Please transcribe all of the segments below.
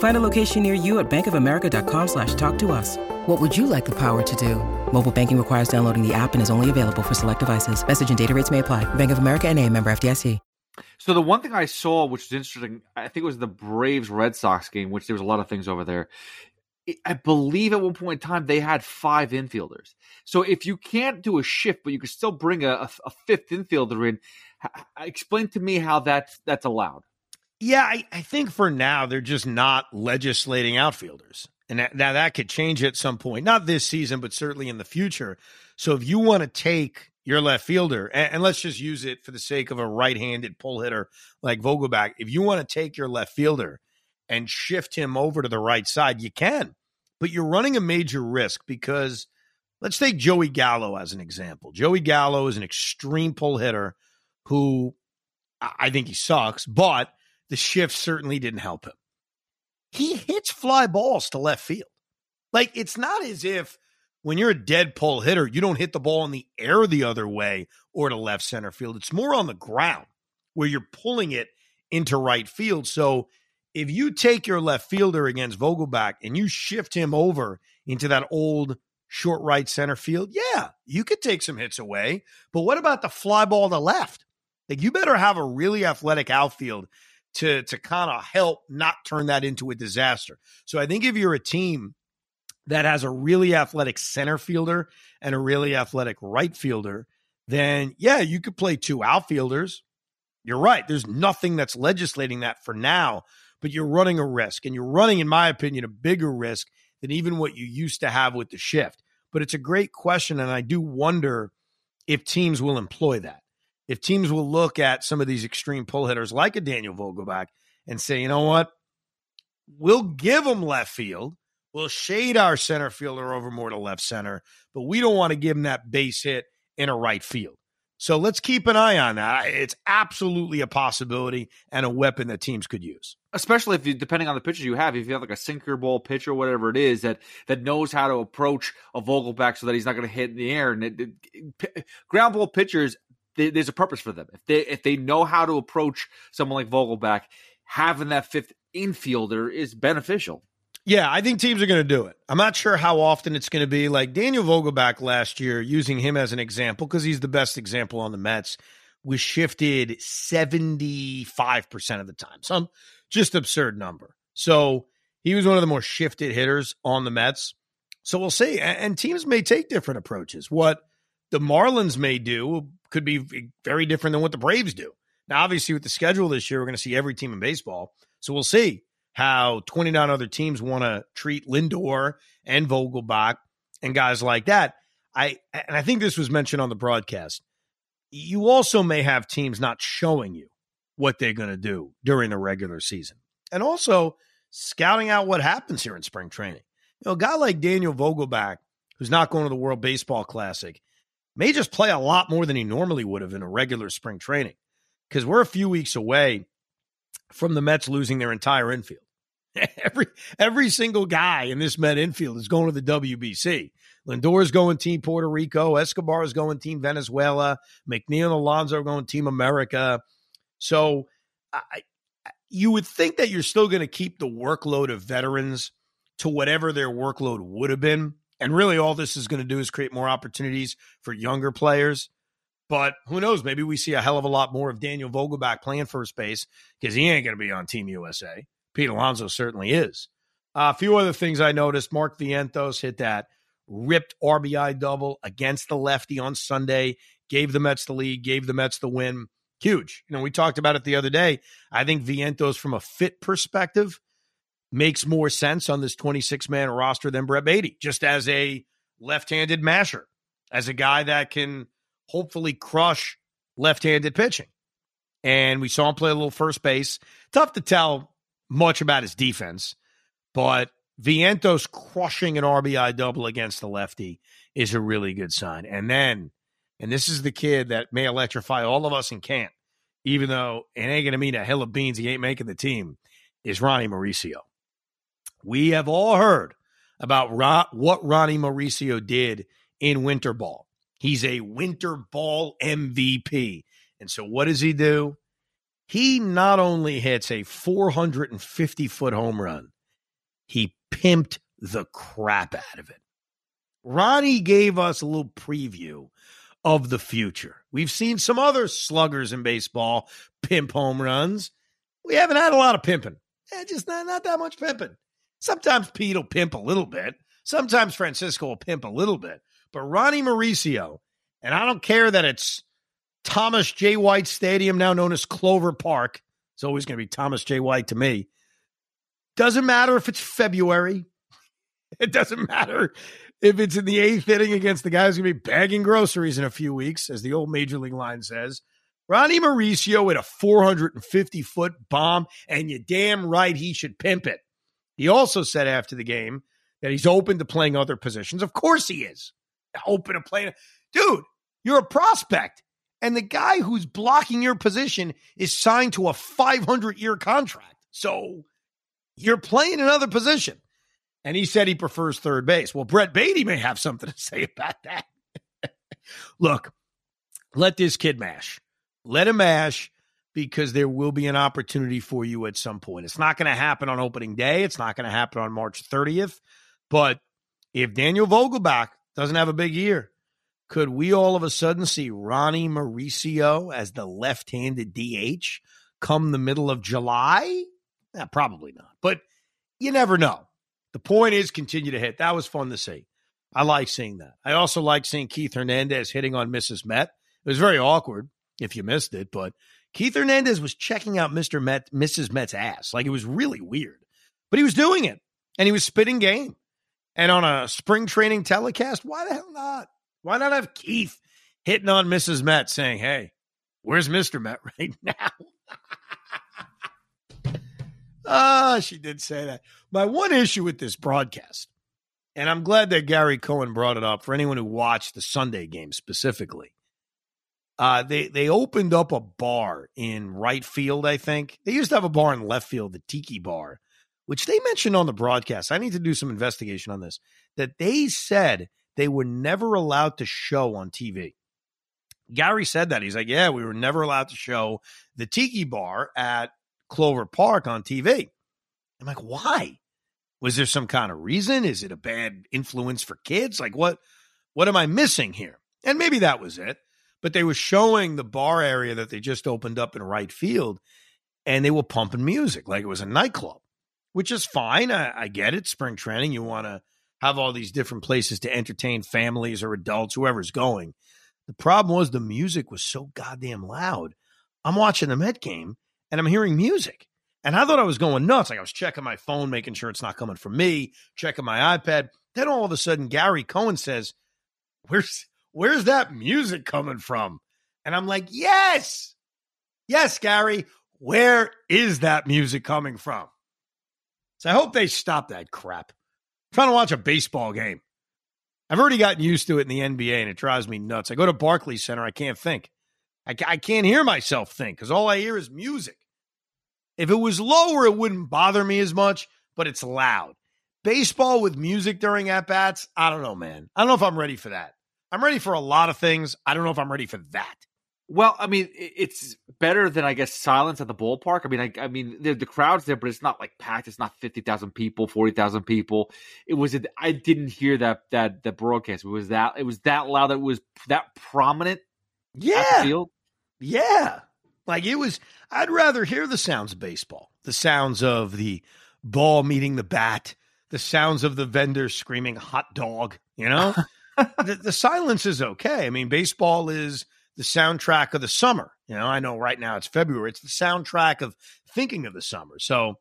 Find a location near you at bankofamerica.com slash talk to us. What would you like the power to do? Mobile banking requires downloading the app and is only available for select devices. Message and data rates may apply. Bank of America and a member FDIC. So the one thing I saw, which was interesting, I think it was the Braves Red Sox game, which there was a lot of things over there. I believe at one point in time they had five infielders. So if you can't do a shift, but you can still bring a, a fifth infielder in, explain to me how that's that's allowed. Yeah, I, I think for now they're just not legislating outfielders. And that, now that could change at some point, not this season, but certainly in the future. So if you want to take your left fielder, and, and let's just use it for the sake of a right handed pull hitter like Vogelbach, if you want to take your left fielder and shift him over to the right side, you can. But you're running a major risk because let's take Joey Gallo as an example. Joey Gallo is an extreme pull hitter who I think he sucks, but the shift certainly didn't help him. He hits fly balls to left field. Like it's not as if when you're a dead pull hitter, you don't hit the ball in the air the other way or to left center field. It's more on the ground where you're pulling it into right field. So if you take your left fielder against Vogelbach and you shift him over into that old short right center field, yeah, you could take some hits away. But what about the fly ball to left? Like you better have a really athletic outfield to to kind of help not turn that into a disaster. So I think if you're a team that has a really athletic center fielder and a really athletic right fielder, then yeah, you could play two outfielders. You're right. There's nothing that's legislating that for now, but you're running a risk and you're running in my opinion a bigger risk than even what you used to have with the shift. But it's a great question and I do wonder if teams will employ that if teams will look at some of these extreme pull hitters like a Daniel Vogelbach and say, you know what, we'll give them left field. We'll shade our center fielder over more to left center, but we don't want to give him that base hit in a right field. So let's keep an eye on that. It's absolutely a possibility and a weapon that teams could use. Especially if you, depending on the pitcher you have, if you have like a sinker ball pitcher, or whatever it is that that knows how to approach a Vogelbach so that he's not going to hit in the air. And it, it, ground ball pitchers they, there's a purpose for them. If they if they know how to approach someone like Vogelbach, having that fifth infielder is beneficial. Yeah, I think teams are going to do it. I'm not sure how often it's going to be. Like Daniel Vogelbach last year, using him as an example because he's the best example on the Mets, was shifted 75% of the time. Some just absurd number. So he was one of the more shifted hitters on the Mets. So we'll see. And teams may take different approaches. What the Marlins may do could be very different than what the Braves do. Now, obviously, with the schedule this year, we're going to see every team in baseball. So we'll see how 29 other teams want to treat Lindor and Vogelbach and guys like that. I and I think this was mentioned on the broadcast. You also may have teams not showing you what they're going to do during the regular season. And also scouting out what happens here in spring training. You know, a guy like Daniel Vogelbach, who's not going to the World Baseball Classic, may just play a lot more than he normally would have in a regular spring training because we're a few weeks away from the Mets losing their entire infield. every every single guy in this Met infield is going to the WBC. Lindor is going Team Puerto Rico. Escobar is going Team Venezuela. McNeil and Alonso are going Team America. So I, you would think that you're still going to keep the workload of veterans to whatever their workload would have been and really, all this is going to do is create more opportunities for younger players. But who knows? Maybe we see a hell of a lot more of Daniel Vogelbach playing first base because he ain't going to be on Team USA. Pete Alonso certainly is. Uh, a few other things I noticed. Mark Vientos hit that ripped RBI double against the lefty on Sunday, gave the Mets the lead, gave the Mets the win. Huge. You know, we talked about it the other day. I think Vientos, from a fit perspective, makes more sense on this 26 man roster than Brett Baty, just as a left handed masher, as a guy that can hopefully crush left handed pitching. And we saw him play a little first base. Tough to tell much about his defense, but Vientos crushing an RBI double against the lefty is a really good sign. And then, and this is the kid that may electrify all of us in can't, even though it ain't going to mean a hill of beans, he ain't making the team, is Ronnie Mauricio. We have all heard about what Ronnie Mauricio did in winter ball. He's a winter ball MVP. And so what does he do? He not only hits a 450 foot home run, he pimped the crap out of it. Ronnie gave us a little preview of the future. We've seen some other sluggers in baseball pimp home runs. We haven't had a lot of pimping. Eh, just not, not that much pimping. Sometimes Pete will pimp a little bit. Sometimes Francisco will pimp a little bit. But Ronnie Mauricio, and I don't care that it's Thomas J. White Stadium, now known as Clover Park. It's always going to be Thomas J. White to me. Doesn't matter if it's February. It doesn't matter if it's in the eighth inning against the guy who's going to be bagging groceries in a few weeks, as the old major league line says. Ronnie Mauricio at a 450 foot bomb, and you're damn right he should pimp it. He also said after the game that he's open to playing other positions. Of course he is. Open to playing. Dude, you're a prospect. And the guy who's blocking your position is signed to a 500 year contract. So you're playing another position. And he said he prefers third base. Well, Brett Baty may have something to say about that. Look, let this kid mash. Let him mash because there will be an opportunity for you at some point. It's not going to happen on opening day. It's not going to happen on March 30th. But if Daniel Vogelbach doesn't have a big year, could we all of a sudden see Ronnie Mauricio as the left handed DH come the middle of July? Eh, probably not. But you never know. The point is continue to hit. That was fun to see. I like seeing that. I also like seeing Keith Hernandez hitting on Mrs. Met. It was very awkward if you missed it, but Keith Hernandez was checking out Mr. Met, Mrs. Met's ass. Like it was really weird, but he was doing it and he was spitting game. And on a spring training telecast, why the hell not? Why not have Keith hitting on Mrs. Met saying, Hey, where's Mr. Met right now? Ah, oh, she did say that. My one issue with this broadcast, and I'm glad that Gary Cohen brought it up for anyone who watched the Sunday game specifically. Uh, they they opened up a bar in right field. I think they used to have a bar in left field, the Tiki Bar, which they mentioned on the broadcast. I need to do some investigation on this. That they said they were never allowed to show on TV. Gary said that he's like, yeah, we were never allowed to show the Tiki Bar at Clover Park on TV. I'm like, why? Was there some kind of reason? Is it a bad influence for kids? Like what what am I missing here? And maybe that was it. But they were showing the bar area that they just opened up in right field and they were pumping music like it was a nightclub, which is fine. I, I get it. Spring training, you want to have all these different places to entertain families or adults, whoever's going. The problem was the music was so goddamn loud. I'm watching the Met game and I'm hearing music. And I thought I was going nuts. Like I was checking my phone, making sure it's not coming from me, checking my iPad. Then all of a sudden, Gary Cohen says, Where's where's that music coming from? And I'm like, Yes, yes, Gary, where is that music coming from? So I hope they stop that crap. I'm trying to watch a baseball game. I've already gotten used to it in the NBA and it drives me nuts. I go to Barclays Center, I can't think. I, I can't hear myself think because all I hear is music. If it was lower, it wouldn't bother me as much, but it's loud. Baseball with music during at bats, I don't know, man. I don't know if I'm ready for that. I'm ready for a lot of things. I don't know if I'm ready for that. Well, I mean, it's better than I guess silence at the ballpark. I mean, I, I mean, the, the crowd's there, but it's not like packed. It's not fifty thousand people, forty thousand people. It was. I didn't hear that that that broadcast. It was that. It was that loud. That was that prominent yeah. Yeah. Like it was, I'd rather hear the sounds of baseball, the sounds of the ball meeting the bat, the sounds of the vendor screaming hot dog, you know? the, the silence is okay. I mean, baseball is the soundtrack of the summer. You know, I know right now it's February. It's the soundtrack of thinking of the summer. So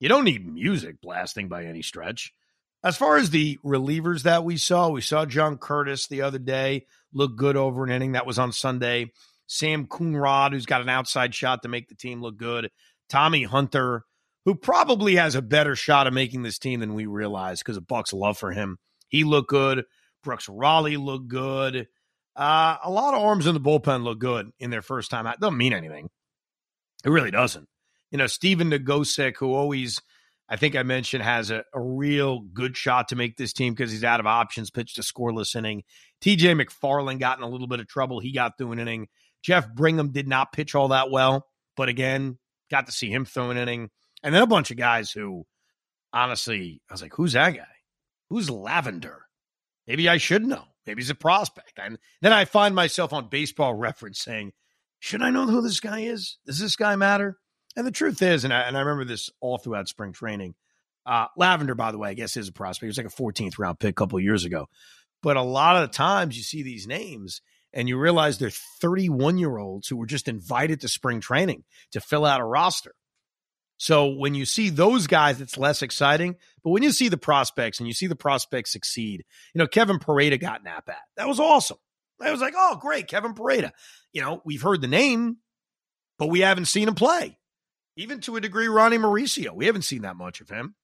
you don't need music blasting by any stretch. As far as the relievers that we saw, we saw John Curtis the other day look good over an inning. That was on Sunday. Sam Coonrod, who's got an outside shot to make the team look good. Tommy Hunter, who probably has a better shot of making this team than we realize because of Buck's love for him. He looked good. Brooks Raley looked good. Uh, a lot of arms in the bullpen look good in their first time out. Doesn't mean anything. It really doesn't. You know, Stephen Nogosek, who always, I think I mentioned, has a, a real good shot to make this team because he's out of options, pitched a scoreless inning. TJ McFarland got in a little bit of trouble. He got through an inning. Jeff Brigham did not pitch all that well, but again, got to see him throw an inning. And then a bunch of guys who, honestly, I was like, who's that guy? Who's Lavender? Maybe I should know. Maybe he's a prospect. And then I find myself on baseball reference saying, should I know who this guy is? Does this guy matter? And the truth is, and I, and I remember this all throughout spring training. Uh, Lavender, by the way, I guess is a prospect. He was like a 14th round pick a couple years ago. But a lot of the times you see these names and you realize they're 31 year olds who were just invited to spring training to fill out a roster. So when you see those guys, it's less exciting. But when you see the prospects and you see the prospects succeed, you know, Kevin Parada got an app at. That was awesome. I was like, oh, great, Kevin Parada. You know, we've heard the name, but we haven't seen him play. Even to a degree, Ronnie Mauricio. We haven't seen that much of him.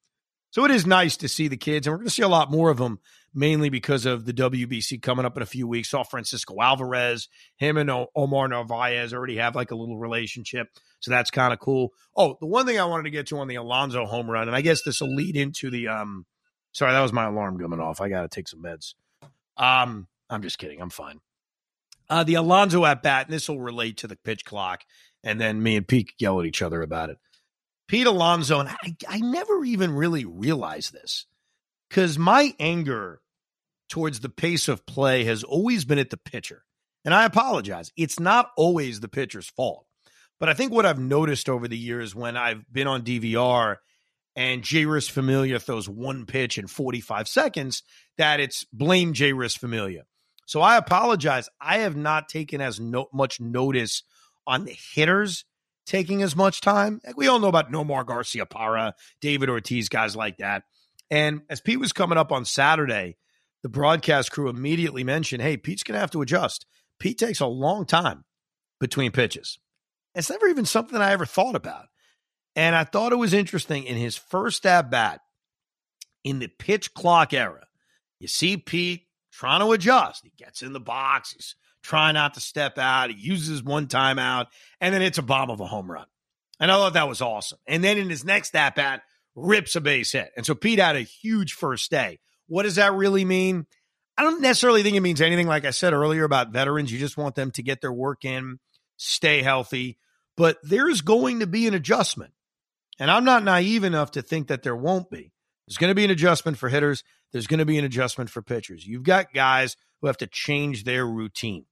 So it is nice to see the kids, and we're going to see a lot more of them, mainly because of the WBC coming up in a few weeks. Saw Francisco Alvarez, him and Omar Narvaez already have like a little relationship. So that's kind of cool. Oh, the one thing I wanted to get to on the Alonso home run, and I guess this will lead into the um sorry, that was my alarm coming off. I gotta take some meds. Um, I'm just kidding, I'm fine. Uh the Alonso at bat, and this will relate to the pitch clock, and then me and Pete yell at each other about it. Pete Alonso, and I, I never even really realized this because my anger towards the pace of play has always been at the pitcher. And I apologize. It's not always the pitcher's fault. But I think what I've noticed over the years when I've been on DVR and Jeurys Familia throws one pitch in 45 seconds, that it's blame Jeurys Familia. So I apologize. I have not taken as no, much notice on the hitters taking as much time. Like we all know about Nomar Garciaparra, David Ortiz, guys like that. And as Pete was coming up on Saturday, the broadcast crew immediately mentioned, hey, Pete's going to have to adjust. Pete takes a long time between pitches. It's never even something I ever thought about. And I thought it was interesting in his first at bat in the pitch clock era. You see Pete trying to adjust. He gets in the box. He's trying not to step out. He uses one timeout, and then it's a bomb of a home run. And I thought that was awesome. And then in his next at bat, rips a base hit. And so Pete had a huge first day. What does that really mean? I don't necessarily think it means anything, like I said earlier about veterans. You just want them to get their work in, stay healthy but there's going to be an adjustment. And I'm not naive enough to think that there won't be. There's going to be an adjustment for hitters. There's going to be an adjustment for pitchers. You've got guys who have to change their routine.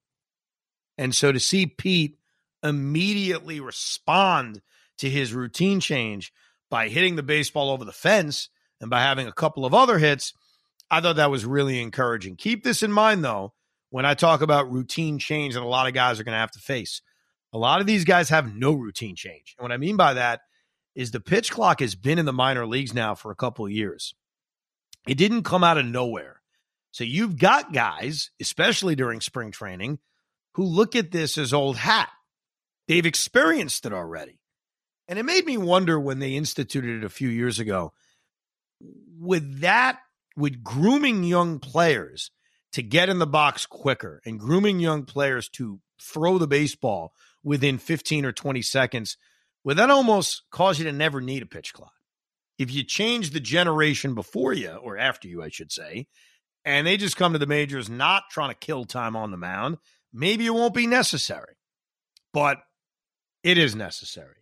And so to see Pete immediately respond to his routine change by hitting the baseball over the fence and by having a couple of other hits, I thought that was really encouraging. Keep this in mind, though, when I talk about routine change that a lot of guys are going to have to face. A lot of these guys have no routine change. And what I mean by that is the pitch clock has been in the minor leagues now for a couple of years. It didn't come out of nowhere. So you've got guys, especially during spring training, who look at this as old hat. They've experienced it already. And it made me wonder when they instituted it a few years ago with that, with grooming young players to get in the box quicker and grooming young players to throw the baseball within 15 or 20 seconds, well, that almost cause you to never need a pitch clock. If you change the generation before you, or after you, I should say, and they just come to the majors not trying to kill time on the mound, maybe it won't be necessary. But it is necessary.